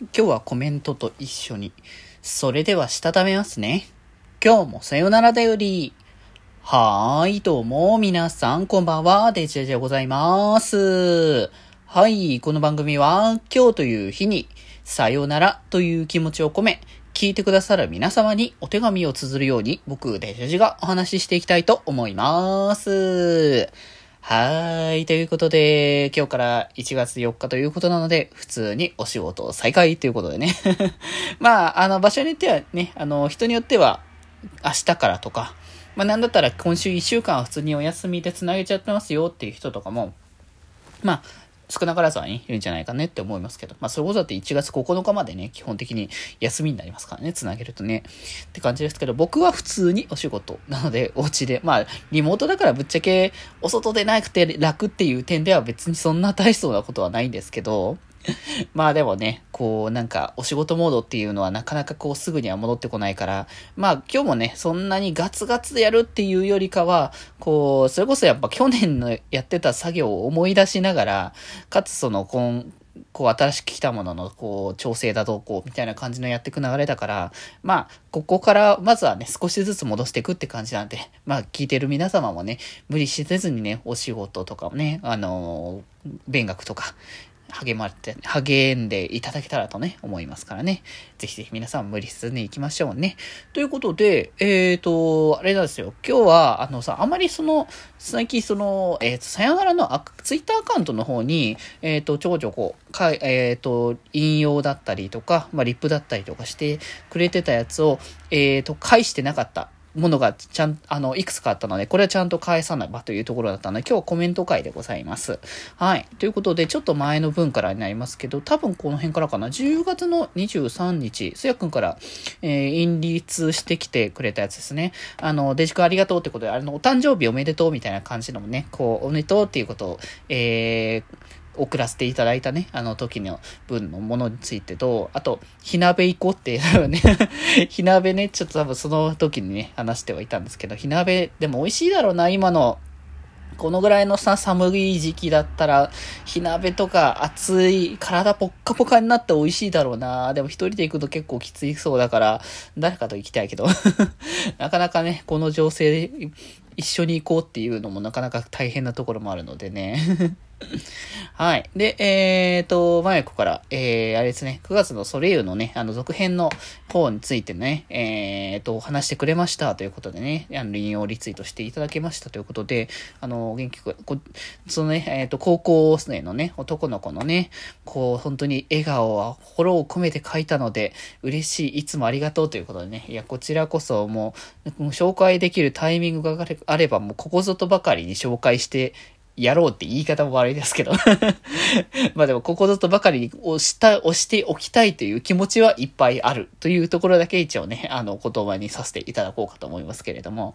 今日はコメントと一緒に。それでは、したためますね。今日もさよならだより。はーい、どうも、皆さん、こんばんは、デジェジでございます。はい、この番組は、今日という日に、さよならという気持ちを込め、聞いてくださる皆様にお手紙を綴るように、僕、デジェジがお話ししていきたいと思います。はい。ということで、今日から1月4日ということなので、普通にお仕事再開ということでね。まあ、あの、場所によってはね、あの、人によっては、明日からとか、まあ、なんだったら今週1週間は普通にお休みで繋げちゃってますよっていう人とかも、まあ、少なからずはね、いるんじゃないかねって思いますけど、まあ、それこそだって1月9日までね、基本的に休みになりますからね、つなげるとね、って感じですけど、僕は普通にお仕事なので、お家で、まあ、リモートだからぶっちゃけ、お外でなくて楽っていう点では別にそんな大層なことはないんですけど、まあでもね、こうなんかお仕事モードっていうのはなかなかこうすぐには戻ってこないから、まあ今日もね、そんなにガツガツやるっていうよりかは、こう、それこそやっぱ去年のやってた作業を思い出しながら、かつその、こん、こう新しく来たもののこう調整だどうこうみたいな感じのやっていく流れだから、まあ、ここからまずはね、少しずつ戻していくって感じなんで、まあ聞いてる皆様もね、無理しせずにね、お仕事とかもね、あのー、勉学とか、励まって、励んでいただけたらとね、思いますからね。ぜひぜひ皆さん無理せずに行きましょうね。ということで、えっ、ー、と、あれなんですよ。今日は、あのさ、あまりその、最近その、えっ、ー、と、さよならのツイッターアカウントの方に、えっ、ー、と、ちょこちょこ、かえっ、と、引用だったりとか、まあ、リップだったりとかしてくれてたやつを、えっ、と、返してなかったものがちゃん、あの、いくつかあったので、これはちゃんと返さなばというところだったので、今日はコメント会でございます。はい。ということで、ちょっと前の分からになりますけど、多分この辺からかな、10月の23日、すやくんから、えー、引率してきてくれたやつですね。あの、デジ君ありがとうってことで、あの、お誕生日おめでとうみたいな感じのもね、こう、おめでとうっていうことを、えー、送らせていただいたね、あの時の分のものについてと、あと、火鍋行こうってね 火鍋ね、ちょっと多分その時にね、話してはいたんですけど、火鍋、でも美味しいだろうな、今の、このぐらいのさ、寒い時期だったら、火鍋とか熱い、体ポッカポカになって美味しいだろうな。でも一人で行くと結構きついそうだから、誰かと行きたいけど。なかなかね、この情勢で一緒に行こうっていうのもなかなか大変なところもあるのでね。はい。で、えっ、ー、と、まやこから、えー、あれですね、9月のソレイユのね、あの、続編の方についてね、えっ、ー、と、話してくれましたということでね、あの、引用リツイートしていただけましたということで、あの、元気く、こそのね、えっ、ー、と、高校生のね、男の子のね、こう、本当に笑顔は心を込めて書いたので、嬉しい、いつもありがとうということでね、いや、こちらこそもう、もう紹介できるタイミングがあれば、もうここぞとばかりに紹介してやろうって言い方も悪いですけど まあでも、ここぞとばかりに押した、押しておきたいという気持ちはいっぱいあるというところだけ一応ね、あの、言葉にさせていただこうかと思いますけれども。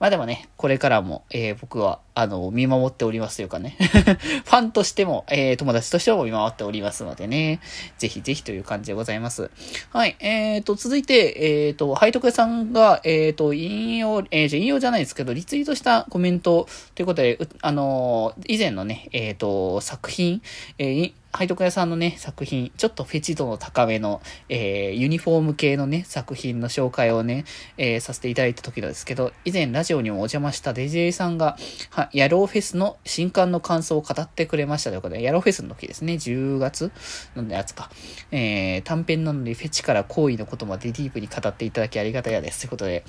まあでもね、これからも、えー、僕は、あの、見守っておりますというかね。ファンとしても、えー、友達としても見守っておりますのでね。ぜひぜひという感じでございます。はい。えーと、続いて、えーと、ハイトクさんが、えーと、引用、えー、引用じゃないですけど、リツイートしたコメントということで、あの以前のね、えっ、ー、と、作品、えー、配徳屋さんのね、作品、ちょっとフェチ度の高めの、えー、ユニフォーム系のね、作品の紹介をね、えー、させていただいた時なんですけど、以前ラジオにもお邪魔したデジェイさんが、は、ヤローフェスの新刊の感想を語ってくれましたということで、ヤローフェスの時ですね、10月のやつか。えー、短編なのにフェチから行為のことまでディープに語っていただきありがたやです。ということで、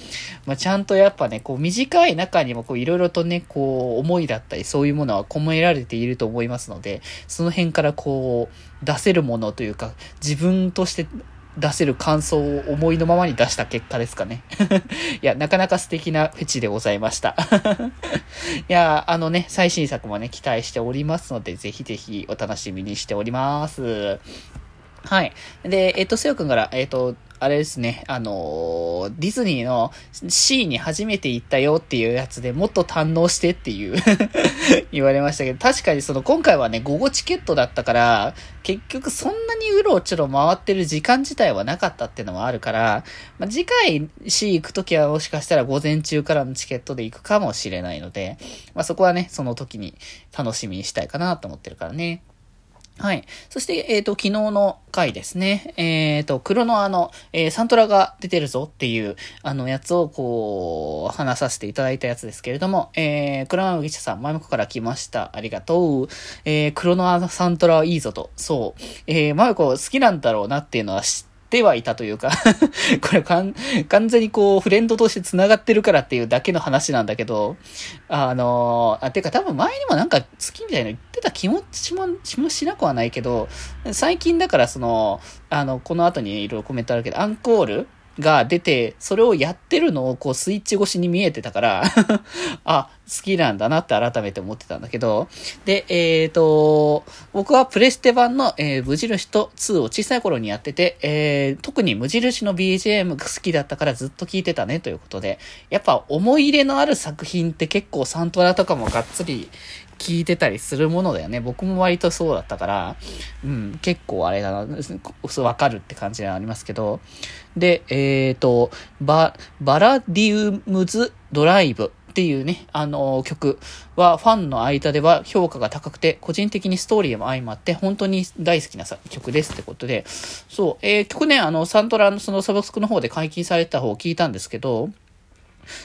まあ、ちゃんとやっぱね、こう短い中にもこういろいろとね、こう思いだったりそういうものは込められていると思いますので、その辺からこう、こう、出せるものというか、自分として出せる感想を思いのままに出した結果ですかね。いや、なかなか素敵なフェチでございました。いや、あのね、最新作もね、期待しておりますので、ぜひぜひお楽しみにしております。はい。で、えっ、と、せよくんから、えっ、と、あれですね、あのー、ディズニーの C に初めて行ったよっていうやつでもっと堪能してっていう 言われましたけど、確かにその今回はね、午後チケットだったから、結局そんなにうろちょろ回ってる時間自体はなかったっていうのもあるから、まあ、次回 C 行くときはもしかしたら午前中からのチケットで行くかもしれないので、まあ、そこはね、その時に楽しみにしたいかなと思ってるからね。はい。そして、えっ、ー、と、昨日の回ですね。えっ、ー、と、黒のあの、えー、サントラが出てるぞっていう、あの、やつを、こう、話させていただいたやつですけれども、えー、黒の麦茶さん、前向こから来ました。ありがとう。えー、黒のサントラはいいぞと。そう。えー、まゆこ好きなんだろうなっていうのは知っててはいたというか これかん、完全にこう、フレンドとして繋がってるからっていうだけの話なんだけど、あのあ、てか多分前にもなんか好きみたいな言ってた気持ちも、しもしなくはないけど、最近だからその、あの、この後にいろいろコメントあるけど、アンコールが出て、それをやってるのをこうスイッチ越しに見えてたから あ、好きなんだなって改めて思ってたんだけど、で、えっ、ー、と、僕はプレステ版の、えー、無印と2を小さい頃にやってて、えー、特に無印の BGM が好きだったからずっと聴いてたねということで、やっぱ思い入れのある作品って結構サントラとかもがっつり聞いてたりするものだよね。僕も割とそうだったから、うん、結構あれだな、わかるって感じはありますけど。で、えっ、ー、と、バ、バラディウムズドライブっていうね、あの曲はファンの間では評価が高くて、個人的にストーリーも相まって本当に大好きな曲ですってことで、そう、えー、曲ね、あの、サントラのそのサブスクの方で解禁された方を聞いたんですけど、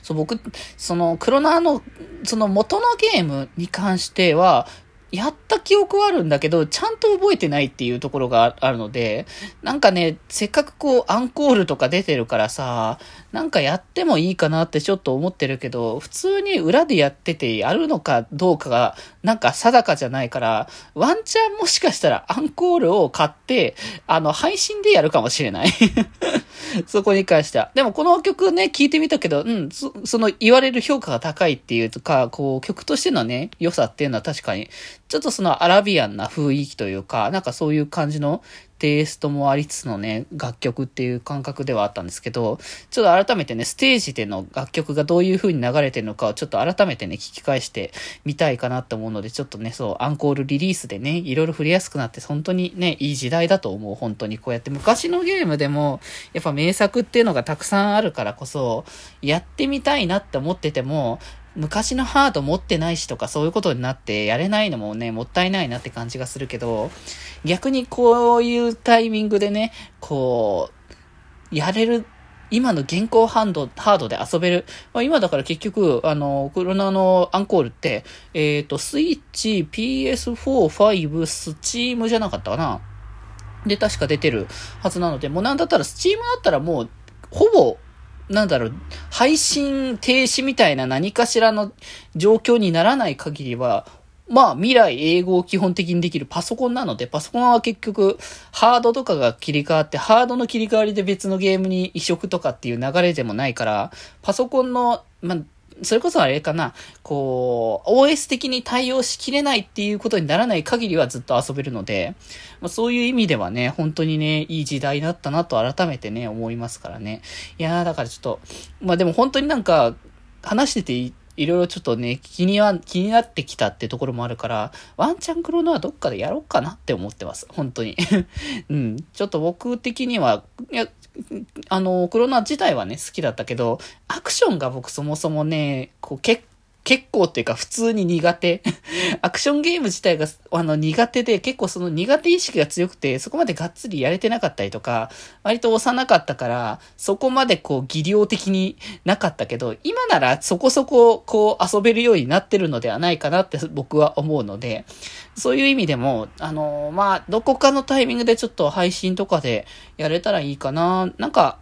そう、僕、その、クロナの、その元のゲームに関しては、やった記憶はあるんだけど、ちゃんと覚えてないっていうところがあるので、なんかね、せっかくこう、アンコールとか出てるからさ、なんかやってもいいかなってちょっと思ってるけど、普通に裏でやっててやるのかどうかが、なんか定かじゃないから、ワンチャンもしかしたらアンコールを買って、あの、配信でやるかもしれない そこに関しては。でもこの曲ね、聞いてみたけど、うん、そその言われる評価が高いっていうか、こう、曲としてのね、良さっていうのは確かに、ちょっとそのアラビアンな雰囲気というか、なんかそういう感じのテイストもありつつのね、楽曲っていう感覚ではあったんですけど、ちょっと改めてね、ステージでの楽曲がどういう風に流れてるのかをちょっと改めてね、聞き返してみたいかなって思うので、ちょっとね、そう、アンコールリリースでね、いろいろ振りやすくなって、本当にね、いい時代だと思う、本当に。こうやって昔のゲームでも、やっぱ名作っていうのがたくさんあるからこそ、やってみたいなって思ってても、昔のハード持ってないしとかそういうことになってやれないのもね、もったいないなって感じがするけど、逆にこういうタイミングでね、こう、やれる、今の現行ハンド、ハードで遊べる。まあ、今だから結局、あの、コロナのアンコールって、えっ、ー、と、スイッチ、PS4、5、スチームじゃなかったかなで、確か出てるはずなので、もうなんだったら、スチームだったらもう、ほぼなんだろう、配信停止みたいな何かしらの状況にならない限りは、まあ未来英語を基本的にできるパソコンなので、パソコンは結局ハードとかが切り替わって、ハードの切り替わりで別のゲームに移植とかっていう流れでもないから、パソコンの、まあ、それこそあれかな、こう、OS 的に対応しきれないっていうことにならない限りはずっと遊べるので、まあ、そういう意味ではね、本当にね、いい時代だったなと改めてね、思いますからね。いやー、だからちょっと、まあでも本当になんか、話してていろいろちょっとね、気には、気になってきたってところもあるから、ワンチャンクロノはどっかでやろうかなって思ってます。本当に。うん。ちょっと僕的には、いや、あの、クロナ自体はね、好きだったけど、アクションが僕そもそもね、こう結結構っていうか普通に苦手。アクションゲーム自体があの苦手で結構その苦手意識が強くてそこまでがっつりやれてなかったりとか割と幼かったからそこまでこう技量的になかったけど今ならそこそここう遊べるようになってるのではないかなって僕は思うのでそういう意味でもあのまあどこかのタイミングでちょっと配信とかでやれたらいいかな。なんか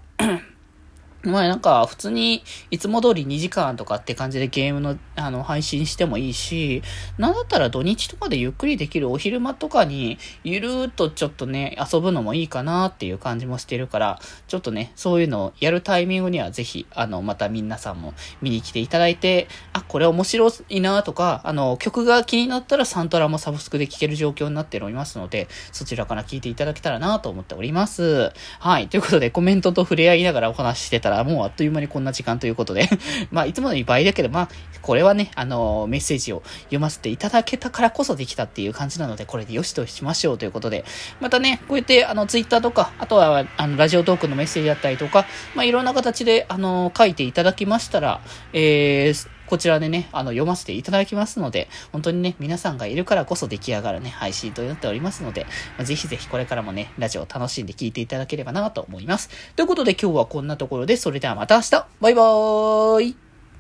まあなんか普通にいつも通り2時間とかって感じでゲームのあの配信してもいいし、なんだったら土日とかでゆっくりできるお昼間とかにゆるーっとちょっとね遊ぶのもいいかなっていう感じもしてるから、ちょっとねそういうのをやるタイミングにはぜひあのまた皆さんも見に来ていただいて、あ、これ面白いなとか、あの曲が気になったらサントラもサブスクで聴ける状況になっておりますので、そちらから聴いていただけたらなと思っております。はい。ということでコメントと触れ合いながらお話してたら、もうあっという間にこんな時間ということで。まあ、いつもの倍だけど、まあ、これはね、あの、メッセージを読ませていただけたからこそできたっていう感じなので、これでよしとしましょうということで、またね、こうやって、あの、ツイッターとか、あとは、あの、ラジオトークのメッセージだったりとか、まあ、いろんな形で、あの、書いていただきましたら、えー、こちらでね、あの、読ませていただきますので、本当にね、皆さんがいるからこそ出来上がるね、配信となっておりますので、まあ、ぜひぜひこれからもね、ラジオを楽しんで聴いていただければなと思います。ということで今日はこんなところで、それではまた明日バイバーイ